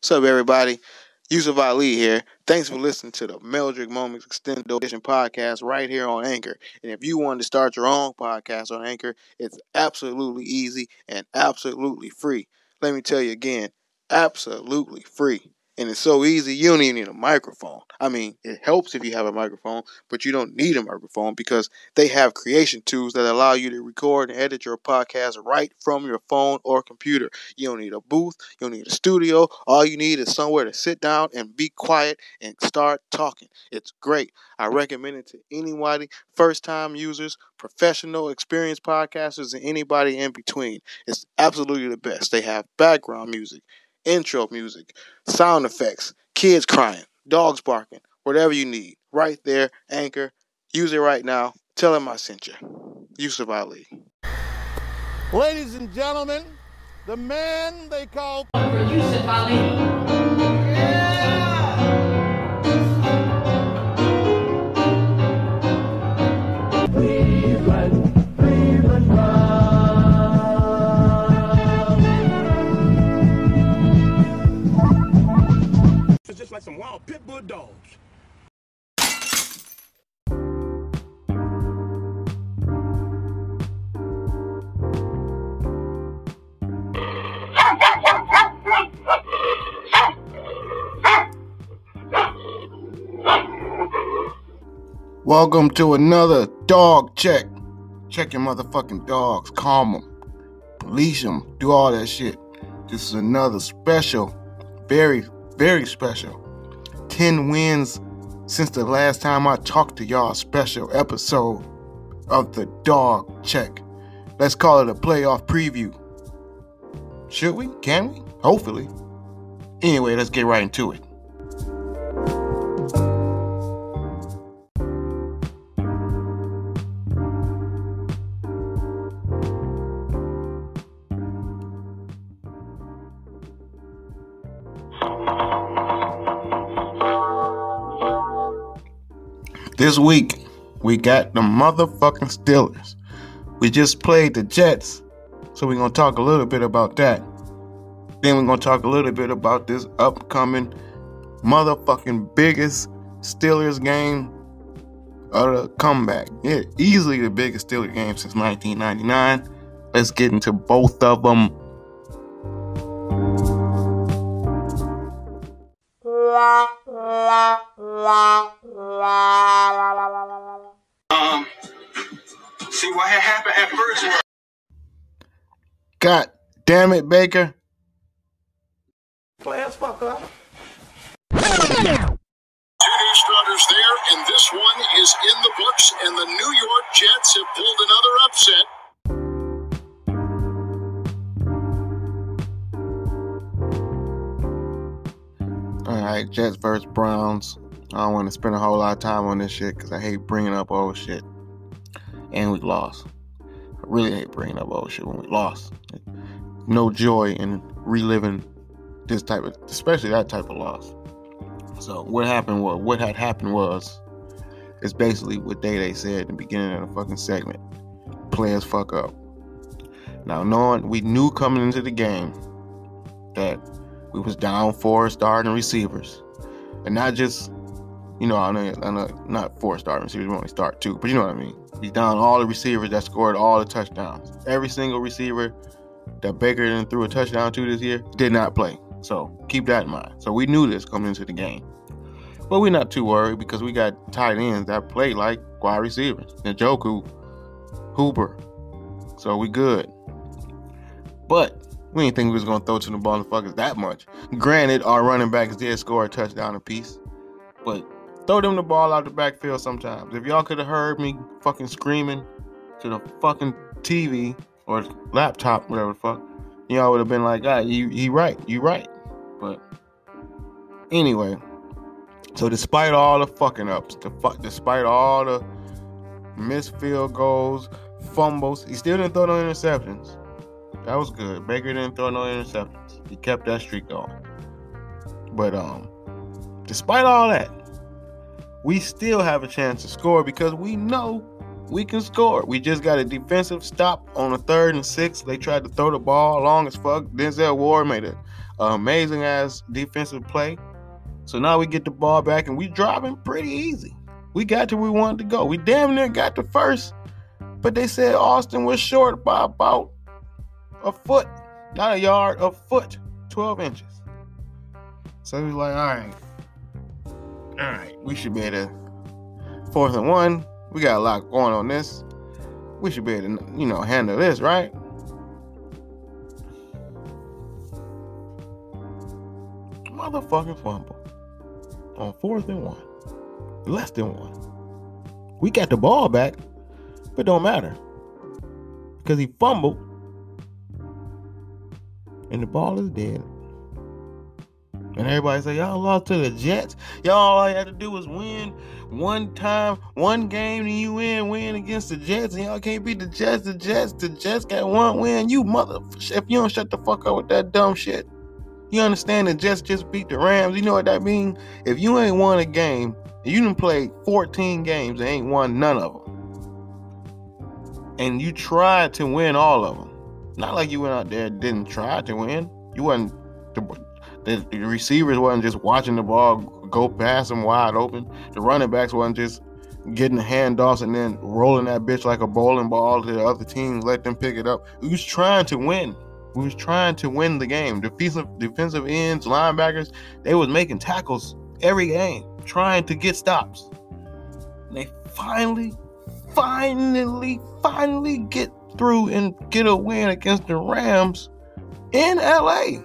What's up, everybody? Yusuf Ali here. Thanks for listening to the Meldrick Moments Extendo Edition podcast right here on Anchor. And if you want to start your own podcast on Anchor, it's absolutely easy and absolutely free. Let me tell you again, absolutely free. And it's so easy, you don't even need a microphone. I mean, it helps if you have a microphone, but you don't need a microphone because they have creation tools that allow you to record and edit your podcast right from your phone or computer. You don't need a booth, you don't need a studio. All you need is somewhere to sit down and be quiet and start talking. It's great. I recommend it to anybody, first time users, professional, experienced podcasters, and anybody in between. It's absolutely the best. They have background music intro music, sound effects, kids crying, dogs barking, whatever you need. Right there, Anchor. Use it right now. Tell them I sent you. Yusuf Ali. Ladies and gentlemen, the man they call Yusuf Ali. Like some wild pit bull dogs. Welcome to another dog check. Check your motherfucking dogs. Calm them. Leash them. Do all that shit. This is another special, very, very special 10 wins since the last time I talked to y'all special episode of the dog check. Let's call it a playoff preview. Should we? Can we? Hopefully. Anyway, let's get right into it. This week, we got the motherfucking Steelers. We just played the Jets, so we're gonna talk a little bit about that. Then we're gonna talk a little bit about this upcoming motherfucking biggest Steelers game of the comeback. Yeah, easily the biggest Steelers game since 1999. Let's get into both of them. Um, see what had happened at first was God damn it, Baker. Class fuck up. two new starters there, and this one is in the books, and the New York Jets have pulled another upset. All right, Jets versus Browns. I don't want to spend a whole lot of time on this shit because I hate bringing up old shit. And we lost. I really hate bringing up old shit when we lost. No joy in reliving this type of, especially that type of loss. So what happened was, what had happened was, it's basically what Day Day said in the beginning of the fucking segment. Players fuck up. Now, knowing we knew coming into the game that we was down four starting receivers, and not just, you know, I know, I know not four starting receivers, we only start two, but you know what I mean. He's down all the receivers that scored all the touchdowns. Every single receiver that Baker didn't threw a touchdown to this year did not play. So keep that in mind. So we knew this coming into the game. But we're not too worried because we got tight ends that play like wide receivers. Njoku, Hooper. So we good. But we didn't think we was gonna throw to the motherfuckers that much. Granted, our running backs did score a touchdown apiece, but throw them the ball out the backfield sometimes. If y'all could have heard me fucking screaming to the fucking TV or laptop, whatever the fuck, y'all would have been like, ah, you he right, you right. But anyway, so despite all the fucking ups, the fuck, despite all the missed field goals, fumbles, he still didn't throw no interceptions. That was good. Baker didn't throw no interceptions. He kept that streak going. But um, despite all that, we still have a chance to score because we know we can score. We just got a defensive stop on a third and six. They tried to throw the ball long as fuck. Denzel Ward made an amazing ass defensive play. So now we get the ball back and we driving pretty easy. We got to where we wanted to go. We damn near got the first, but they said Austin was short by about a foot, not a yard, a foot, 12 inches. So he was like, all right, all right, we should be able to fourth and one. We got a lot going on this. We should be able to, you know, handle this, right? Motherfucking fumble on fourth and one, less than one. We got the ball back, but don't matter because he fumbled and the ball is dead. And everybody say, y'all lost to the Jets. Y'all all you had to do was win one time, one game, and you win, win against the Jets. And y'all can't beat the Jets. The Jets, the Jets got one win. You mother, if you don't shut the fuck up with that dumb shit. You understand the Jets just beat the Rams. You know what that means? If you ain't won a game, you didn't play 14 games and ain't won none of them. And you tried to win all of them. Not like you went out there didn't try to win. You wasn't the, the, receivers wasn't just watching the ball go past them wide open. The running backs wasn't just getting handoffs and then rolling that bitch like a bowling ball to the other teams, let them pick it up. We was trying to win. We was trying to win the game. Defensive defensive ends, linebackers, they was making tackles every game, trying to get stops. And they finally, finally, finally get through and get a win against the Rams in LA.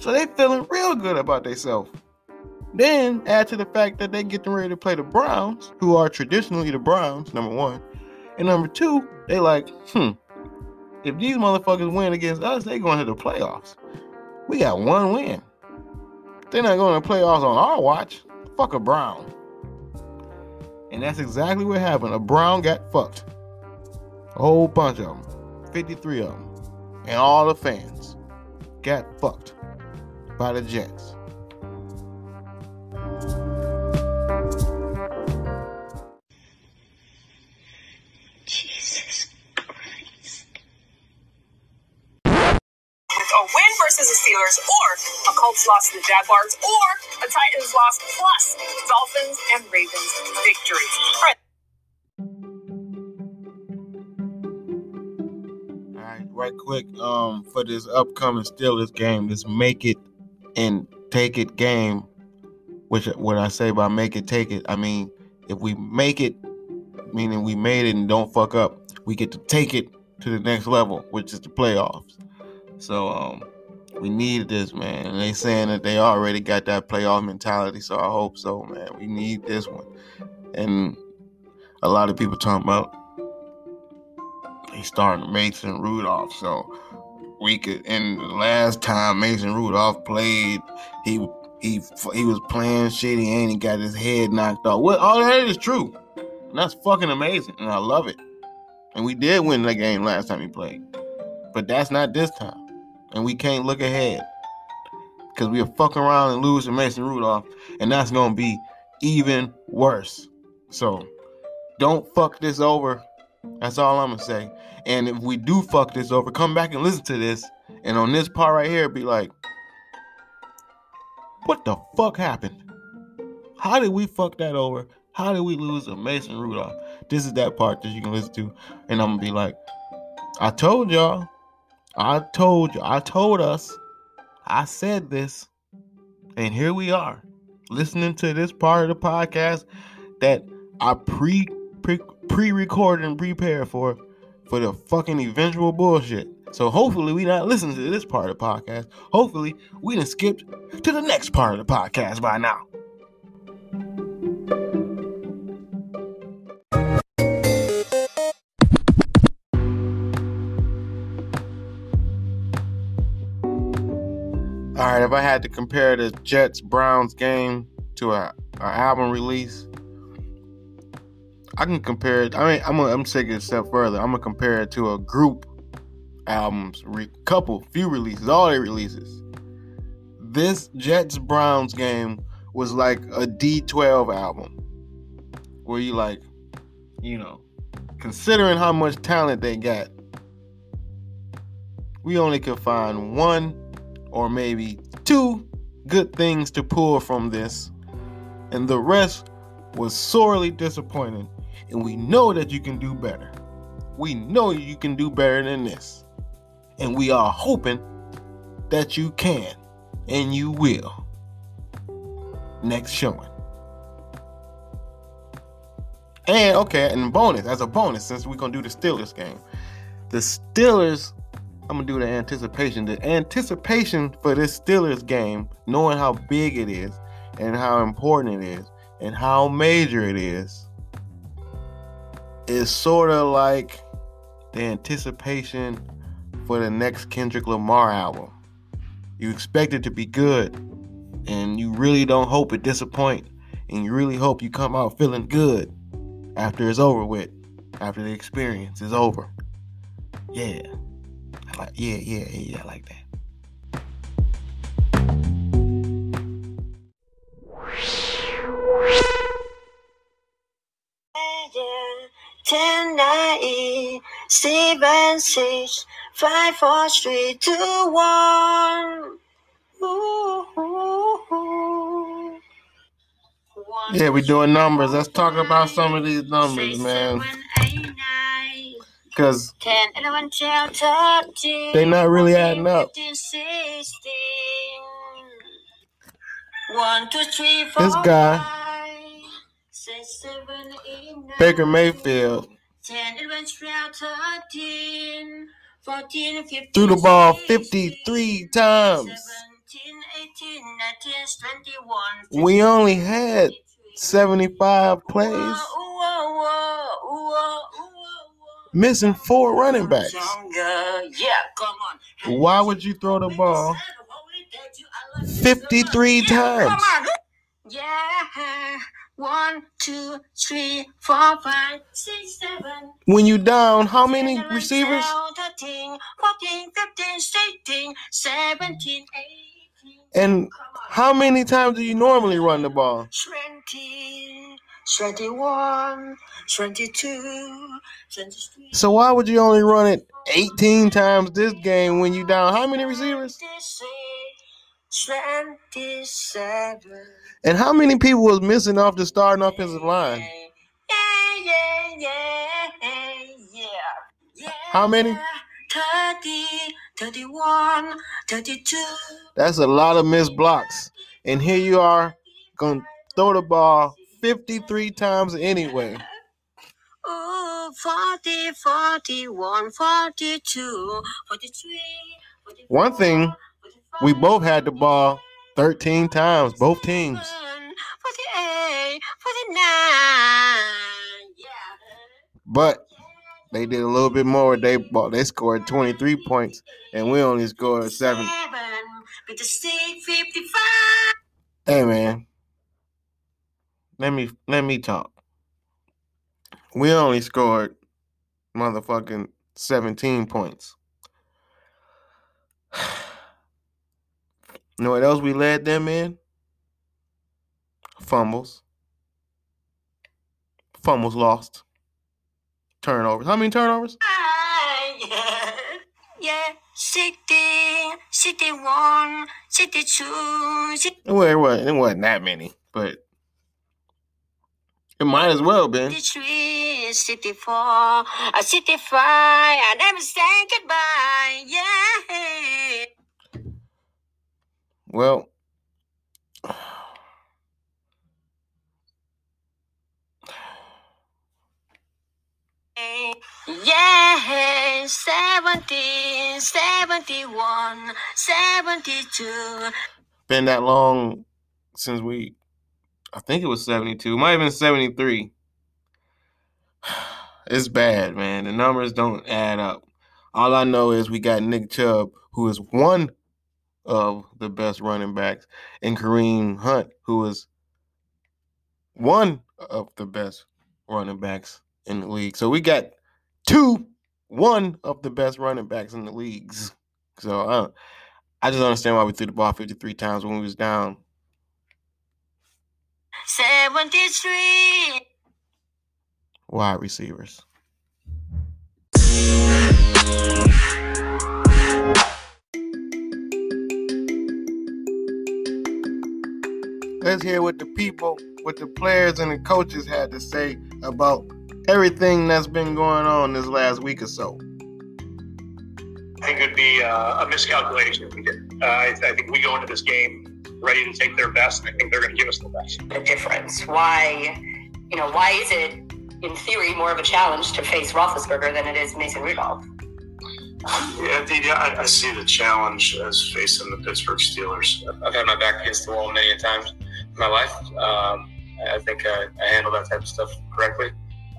So they feeling real good about themselves. Then add to the fact that they getting ready to play the Browns, who are traditionally the Browns, number one. And number two, they like, hmm, if these motherfuckers win against us, they going to the playoffs. We got one win. They're not going to playoffs on our watch. Fuck a Brown. And that's exactly what happened. A Brown got fucked. A whole bunch of them. 53 of them. And all the fans got fucked by the Jets. Jesus Christ. With a win versus the Steelers, or a Colts loss to the Jaguars, or a Titans loss plus Dolphins and Ravens victories. All right. All right, right quick. Um, for this upcoming Steelers game, this make it and take it game. Which when I say by make it, take it, I mean if we make it, meaning we made it and don't fuck up, we get to take it to the next level, which is the playoffs. So um, we need this, man. And they saying that they already got that playoff mentality, so I hope so, man. We need this one. And a lot of people talking about they starting Mason Rudolph, so we could. And last time Mason Rudolph played, he he he was playing shit. And he ain't got his head knocked off. What all that is true. And that's fucking amazing, and I love it. And we did win that game last time he played, but that's not this time. And we can't look ahead because we'll fuck around and lose to Mason Rudolph, and that's gonna be even worse. So don't fuck this over. That's all I'm gonna say. And if we do fuck this over, come back and listen to this. And on this part right here, be like, what the fuck happened? How did we fuck that over? How did we lose to Mason Rudolph? This is that part that you can listen to. And I'm gonna be like, I told y'all. I told you. I told us. I said this. And here we are. Listening to this part of the podcast that I pre pre pre-recorded and prepared for for the fucking eventual bullshit. So hopefully we not listening to this part of the podcast. Hopefully we done skipped to the next part of the podcast by now. All right, if I had to compare the Jets Browns game to a, a album release, I can compare it. I mean, I'm gonna, I'm taking it a step further. I'm gonna compare it to a group albums, re, couple, few releases, all their releases. This Jets Browns game was like a D12 album, where you like, you know, considering how much talent they got, we only could find one or maybe two good things to pull from this, and the rest was sorely disappointing. And we know that you can do better. We know you can do better than this. And we are hoping that you can and you will. Next showing. And okay, and bonus, as a bonus, since we're gonna do the Steelers game. The Steelers, I'm gonna do the anticipation. The anticipation for this Steelers game, knowing how big it is and how important it is and how major it is, is sort of like the anticipation for the next Kendrick Lamar album. You expect it to be good, and you really don't hope it disappoint, and you really hope you come out feeling good after it's over with, after the experience is over. Yeah, I like yeah yeah yeah I like that. Ten nine seven six five four three two one. Ooh, ooh, ooh. One, Yeah, we doing numbers. Let's talk about some of these numbers, six, man. seven, eight, nine, Cause 10, 11, 12, 13, They not really adding 14, up. 15, 16. One, two, three, four, This guy, six, seven, eight, nine, Baker Mayfield 10, 11, 12, 13, 14, 15, threw the ball 53 times. 17, 18, 19, 21, We only had 75 plays, ooh, ooh, ooh. missing four running backs. Yeah. Why would you throw the ball 53 times? Yeah. One, two, three, four, five, six, seven. When you down, how many 11, receivers? 13, 14, 15, 16, 17, 18. And how many times do you normally run the ball? 20, 21, 22, 23. So why would you only run it 18 times this game when you down how many receivers? 27. And how many people was missing off the starting offensive line? Yeah, yeah, yeah, yeah, yeah. How many? 30, 31, 32. That's a lot of missed blocks. And here you are going to throw the ball 53 times anyway. Ooh, 40, 41, 42, 43, 44, One thing, we both had the ball 13 times, both teams. 48, 49. Yeah. But they did a little bit more. They bought, they scored 23 points, and we only scored seven. Hey man, let me let me talk. We only scored motherfucking 17 points. You know what else we led them in? Fumbles. Fumbles lost. Turnovers. How many turnovers? Ah, yeah. Yeah. 60, 61, 62, 63. Well, it wasn't, it wasn't that many, but it might as well been. 63, 64, uh, 65, I never say goodbye. Yeah. Well, Yeah, 70, 71, 72. been that long since we I think it was 72. It might have been 73. It's bad, man. The numbers don't add up. All I know is we got Nick Chubb, who is one of the best running backs, and Kareem Hunt, who is one of the best running backs in the league. So we got two, one of the best running backs in the leagues. So uh, I just understand why we threw the ball 53 times when we was down 73. wide receivers. Let's hear what the people, what the players and the coaches had to say about everything that's been going on this last week or so. I think it would be uh, a miscalculation if we did. Uh, I, I think we go into this game ready to take their best, and I think they're going to give us the best. The difference. Why, you know, why is it in theory more of a challenge to face Roethlisberger than it is Mason Rudolph? Yeah, the, yeah I, I see the challenge as facing the Pittsburgh Steelers. I've had my back against the wall many a times in my life. Um, I think I, I handle that type of stuff correctly.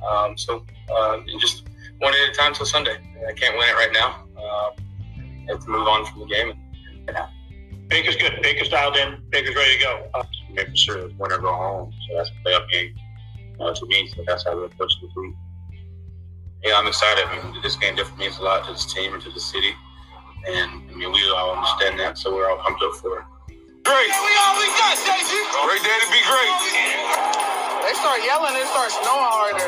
Um, so uh, just one day at a time till Sunday. I can't win it right now. Uh, I have to move on from the game. Baker's good. Baker's dialed in. Baker's ready to go. Uh, Making sure it's win or go home. So that's a playoff game uh, to me. So that's how we approach the week. Yeah, I'm excited. I mean, this game definitely means a lot to this team and to the city. And I mean, we all understand that, so we're all pumped up for it. Great. we all we got, Stacey. Great day to be great. They start yelling, it starts snowing harder.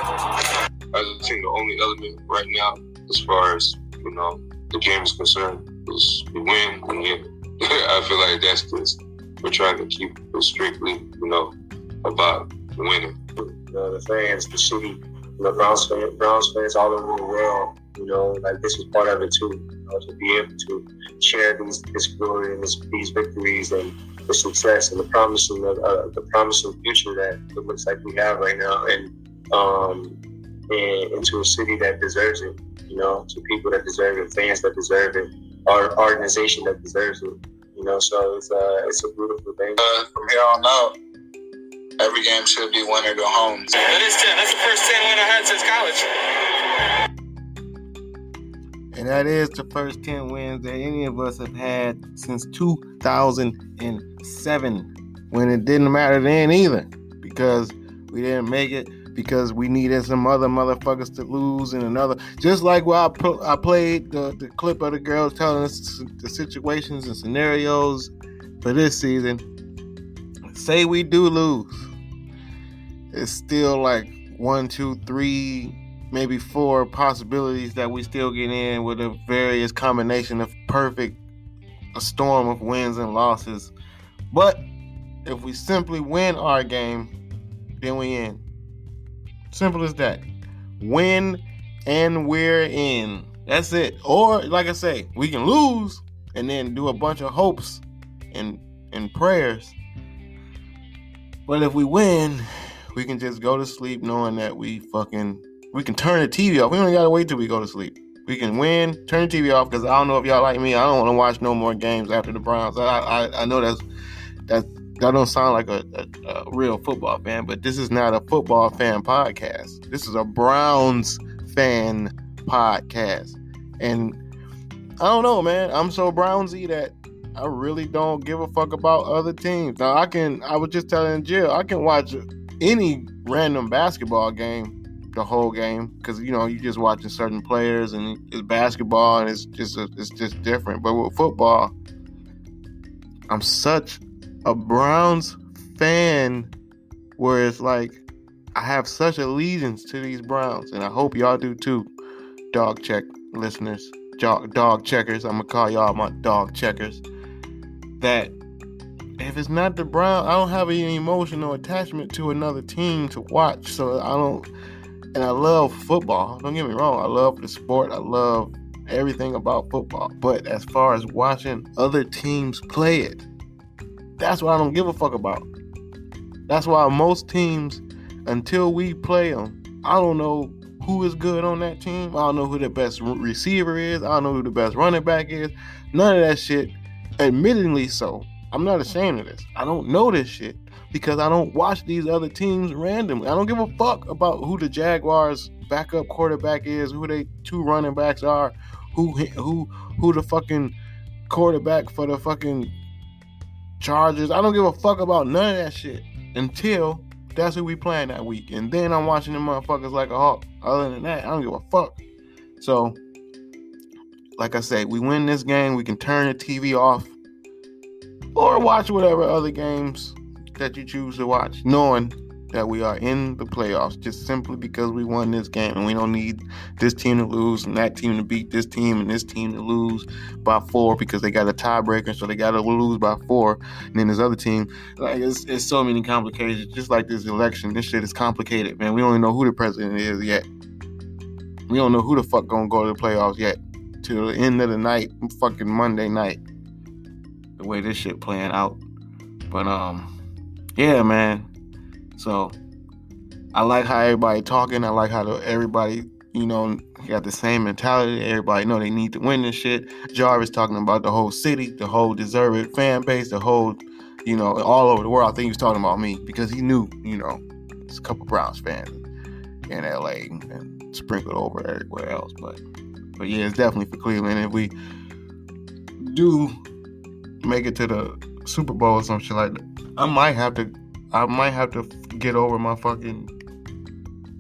As a team, the only element right now, as far as you know, the game is concerned, is we win. And win. I feel like that's just we're trying to keep it strictly, you know, about winning. The, the fans, the city, the Browns fans, Browns fans all over the world. You know, like this is part of it too. You know, to be able to share these this glory and this, these victories and the success and the promising of uh, the promising future that it looks like we have right now, and um, and into a city that deserves it. You know, to people that deserve it, fans that deserve it, our organization that deserves it. You know, so it's uh, it's a beautiful thing. Uh, from here on out, every game should be win or go home. That is 10. That's the first 10 win I had since college. And that is the first 10 wins that any of us have had since 2007, when it didn't matter then either, because we didn't make it, because we needed some other motherfuckers to lose and another. Just like while I, pl- I played the, the clip of the girls telling us the situations and scenarios for this season. Say we do lose, it's still like one, two, three, maybe four possibilities that we still get in with a various combination of perfect a storm of wins and losses. But if we simply win our game, then we in. Simple as that. Win and we're in. That's it. Or like I say, we can lose and then do a bunch of hopes and and prayers. But if we win, we can just go to sleep knowing that we fucking we can turn the TV off. We don't gotta wait till we go to sleep. We can win, turn the TV off because I don't know if y'all like me. I don't want to watch no more games after the Browns. I I, I know that's that that don't sound like a, a, a real football fan, but this is not a football fan podcast. This is a Browns fan podcast, and I don't know, man. I'm so Brownsy that I really don't give a fuck about other teams. Now I can. I was just telling Jill I can watch any random basketball game the whole game because you know you're just watching certain players and it's basketball and it's just a, it's just different. But with football, I'm such a Browns fan where it's like I have such allegiance to these Browns, and I hope y'all do too. Dog check listeners, dog, dog checkers. I'm gonna call y'all my dog checkers. That if it's not the Brown, I don't have any emotional attachment to another team to watch. So I don't and I love football. Don't get me wrong, I love the sport. I love everything about football. But as far as watching other teams play it, that's what I don't give a fuck about. That's why most teams, until we play them, I don't know who is good on that team. I don't know who the best receiver is. I don't know who the best running back is. None of that shit. Admittedly so. I'm not ashamed of this. I don't know this shit because I don't watch these other teams randomly. I don't give a fuck about who the Jaguars backup quarterback is, who they two running backs are, who who who the fucking quarterback for the fucking Chargers. I don't give a fuck about none of that shit until that's who we playing that week. And then I'm watching the motherfuckers like a hawk. Other than that, I don't give a fuck. So, like I said, we win this game, we can turn the TV off or watch whatever other games that you choose to watch, knowing that we are in the playoffs just simply because we won this game. And we don't need this team to lose and that team to beat this team and this team to lose by four because they got a tiebreaker, so they got to lose by four. And then this other team, like, it's, it's so many complications. Just like this election, this shit is complicated, man. We don't even know who the president is yet. We don't know who the fuck gonna go to the playoffs yet. Till the end of the night, fucking Monday night. The way this shit playing out. But um, yeah, man. So I like how everybody talking. I like how everybody, you know, got the same mentality. Everybody know they need to win this shit. Jarvis talking about the whole city, the whole deserved fan base, the whole, you know, all over the world. I think he was talking about me because he knew, you know, it's a couple Browns fans in LA and sprinkled over everywhere else. But but yeah, it's definitely for Cleveland. If we do make it to the Super Bowl or some shit like that, I might have to I might have to get over my fucking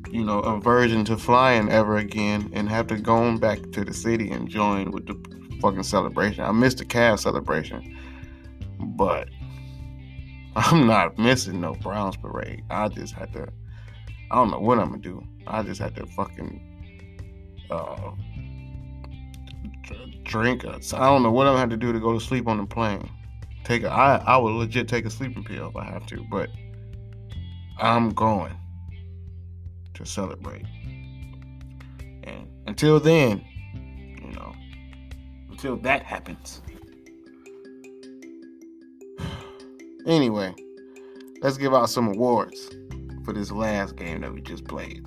you know aversion to flying ever again and have to go back to the city and join with the fucking celebration. I missed the Cavs celebration, but I'm not missing no Browns parade. I just had to. I don't know what I'm gonna do. I just had to fucking uh, drink. I don't know what I'm gonna have to do to go to sleep on the plane. Take a, I, I would legit take a sleeping pill if I have to, but I'm going to celebrate. And until then, you know, until that happens. Anyway, let's give out some awards for this last game that we just played.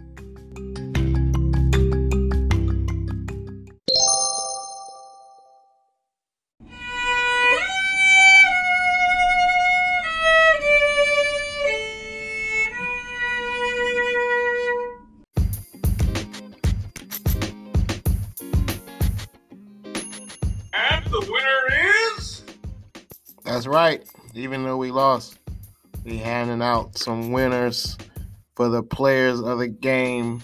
Winner is. That's right. Even though we lost, we handing out some winners for the players of the game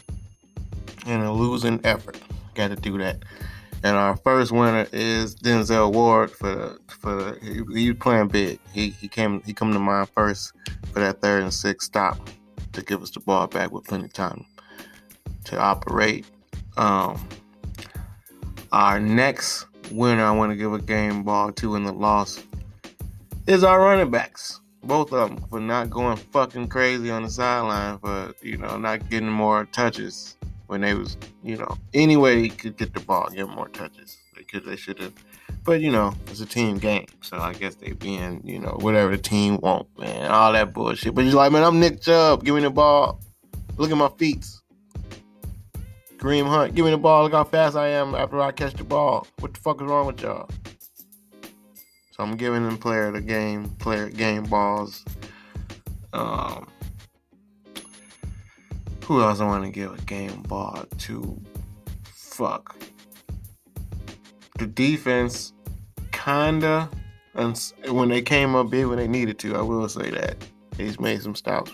in a losing effort. Got to do that. And our first winner is Denzel Ward for for he, he playing big. He he came he come to mind first for that third and sixth stop to give us the ball back with plenty of time to operate. Um, our next winner I want to give a game ball to in the loss is our running backs. Both of them for not going fucking crazy on the sideline for, you know, not getting more touches when they was, you know, any way could get the ball, get more touches. Could, they should have. But, you know, it's a team game. So I guess they being, you know, whatever the team want, man. All that bullshit. But you're like, man, I'm Nick Chubb. Give me the ball. Look at my feet. Kareem Hunt, give me the ball. Look how fast I am after I catch the ball. What the fuck is wrong with y'all? So I'm giving them player the game, player game balls. Um, who else I want to give a game ball to? Fuck. The defense, kinda, and when they came up big when they needed to, I will say that he's made some stops,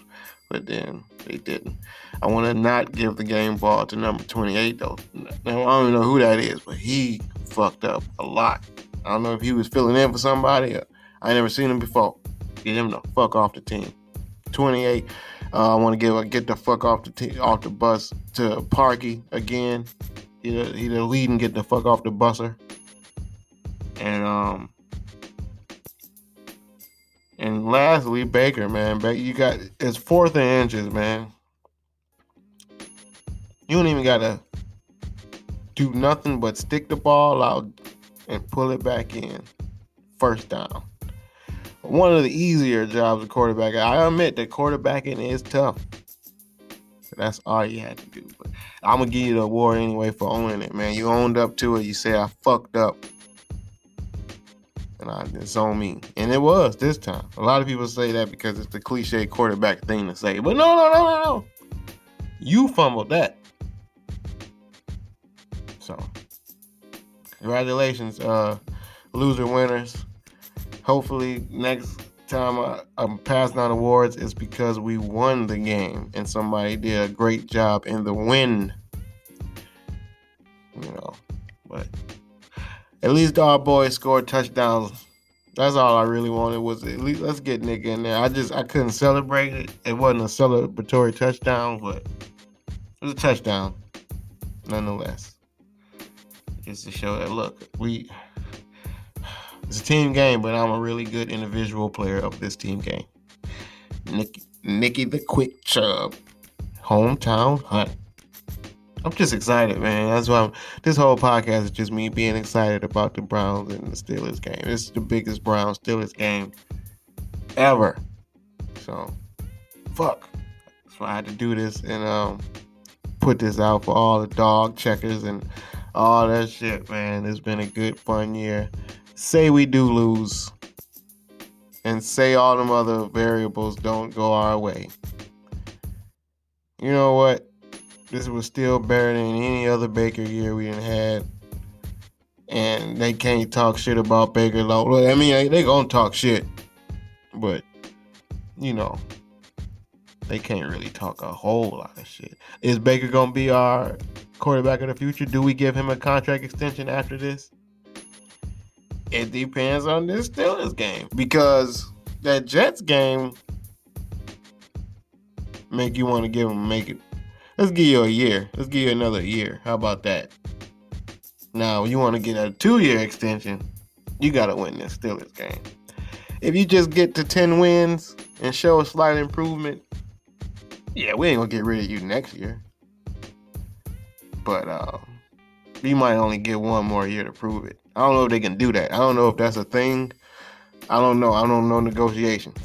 but then they didn't. I want to not give the game ball to number 28 though. Now, I don't even know who that is, but he fucked up a lot. I don't know if he was filling in for somebody. I never seen him before. Get him the fuck off the team. 28. Uh, I want to give get the fuck off the off the bus to Parkey again. He the, he the lead and get the fuck off the busser. And um. And lastly, Baker, man, you got it's fourth and inches, man. You don't even gotta do nothing but stick the ball out and pull it back in. First down. One of the easier jobs of quarterback. I admit that quarterbacking is tough. That's all you had to do. But I'm gonna give you the award anyway for owning it, man. You owned up to it. You say I fucked up. And I, it's on me. And it was this time. A lot of people say that because it's the cliche quarterback thing to say. But no, no, no, no, no. You fumbled that. Congratulations, uh, loser winners. Hopefully, next time I, I'm passing out awards, it's because we won the game and somebody did a great job in the win. You know, but at least our boys scored touchdowns That's all I really wanted was at least let's get Nick in there. I just I couldn't celebrate it. It wasn't a celebratory touchdown, but it was a touchdown nonetheless. Just to show that look, we it's a team game, but I'm a really good individual player of this team game. Nicky, Nicky the Quick Chubb, hometown hunt. I'm just excited, man. That's why I'm, this whole podcast is just me being excited about the Browns and the Steelers game. It's the biggest Browns Steelers game ever. So, fuck. That's why I had to do this and um put this out for all the dog checkers and all that shit, man. It's been a good, fun year. Say we do lose, and say all them other variables don't go our way. You know what? This was still better than any other Baker year we had. And they can't talk shit about Baker. Low. I mean, they gonna talk shit, but you know, they can't really talk a whole lot of shit. Is Baker gonna be our quarterback of the future? Do we give him a contract extension after this? It depends on this Steelers game because that Jets game make you want to give him make it. Let's give you a year. Let's give you another year. How about that? Now you want to get a two-year extension, you got to win this Steelers game. If you just get to ten wins and show a slight improvement, yeah, we ain't gonna get rid of you next year. But uh, you might only get one more year to prove it. I don't know if they can do that. I don't know if that's a thing. I don't know. I don't know negotiations.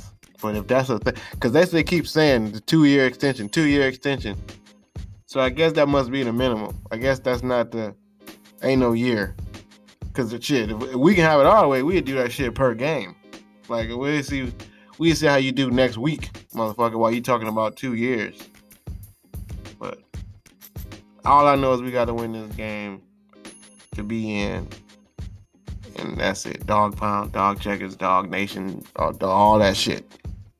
But if that's a thing, because that's they keep saying the two year extension, two year extension. So I guess that must be the minimum. I guess that's not the ain't no year. Cause the shit, if we can have it our way, we'd do that shit per game. Like we see, we see how you do next week, motherfucker. While you talking about two years. All I know is we got to win this game to be in, and that's it. Dog pound, dog checkers, dog nation, uh, all, all that shit.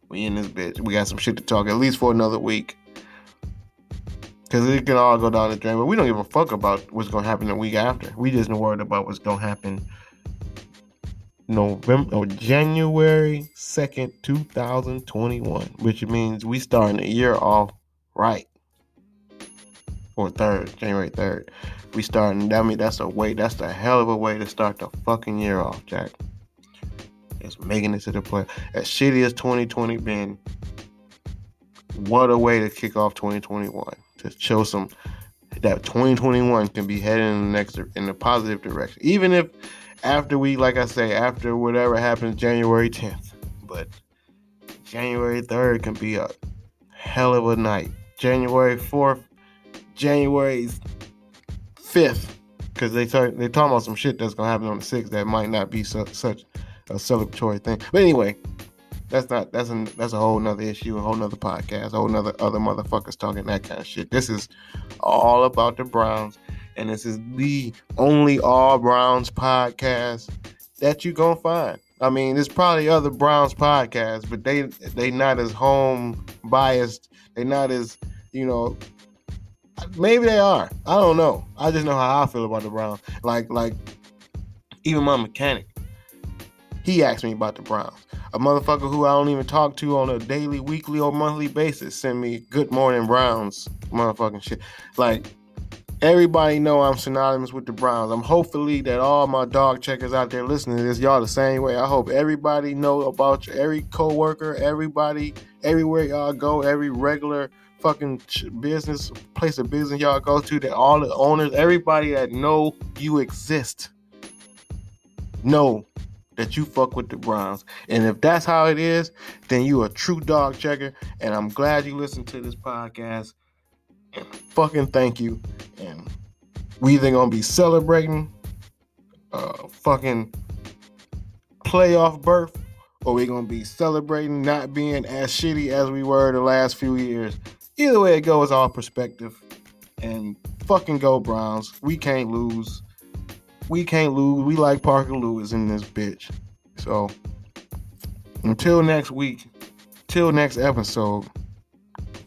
We in this bitch. We got some shit to talk at least for another week. Cause it can all go down the drain, but we don't give a fuck about what's gonna happen the week after. We just worried about what's gonna happen November or January second, two thousand twenty-one, which means we starting the year off right. Or third, January third. We starting. I mean, that's a way. That's a hell of a way to start the fucking year off, Jack. It's making it to the play. As shitty as 2020 been, what a way to kick off 2021 to show some that 2021 can be heading in the next in the positive direction. Even if after we, like I say, after whatever happens January 10th, but January 3rd can be a hell of a night. January 4th, January 5th, because they talk, they talking about some shit that's gonna happen on the 6th that might not be su- such a celebratory thing. But anyway, that's not that's a that's a whole nother issue, a whole nother podcast, a whole nother other motherfuckers talking that kind of shit. This is all about the Browns, and this is the only all Browns podcast that you gonna find. I mean, there's probably other Browns podcasts, but they they not as home biased. They not as you know. Maybe they are. I don't know. I just know how I feel about the Browns. Like like even my mechanic, he asked me about the Browns. A motherfucker who I don't even talk to on a daily, weekly, or monthly basis send me good morning Browns motherfucking shit. Like everybody know I'm synonymous with the Browns. I'm hopefully that all my dog checkers out there listening to this, y'all the same way. I hope everybody know about you, every coworker, everybody, everywhere y'all go, every regular fucking business, place of business y'all go to, that all the owners, everybody that know you exist, know that you fuck with the Browns. And if that's how it is, then you a true dog checker. And I'm glad you listened to this podcast. And fucking thank you. And we either gonna be celebrating uh fucking playoff berth, or we gonna be celebrating not being as shitty as we were the last few years. Either way it goes, all perspective. And fucking go Browns. We can't lose we can't lose. We like Parker Lewis in this bitch. So until next week, till next episode,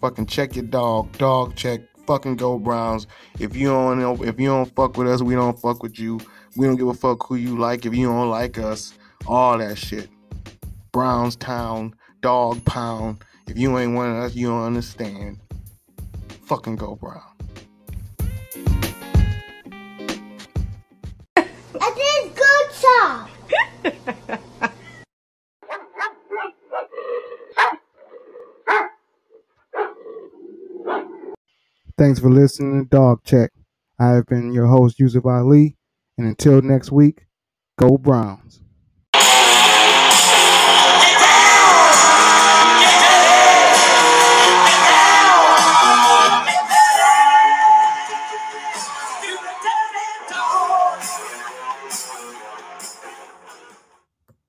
fucking check your dog. Dog check. Fucking go Browns. If you don't if you don't fuck with us, we don't fuck with you. We don't give a fuck who you like. If you don't like us, all that shit. Brownstown, Dog Pound. If you ain't one of us, you don't understand. Fucking go Brown. It is good song. Thanks for listening to Dog Check. I have been your host, Yusuf Ali, and until next week, go Browns.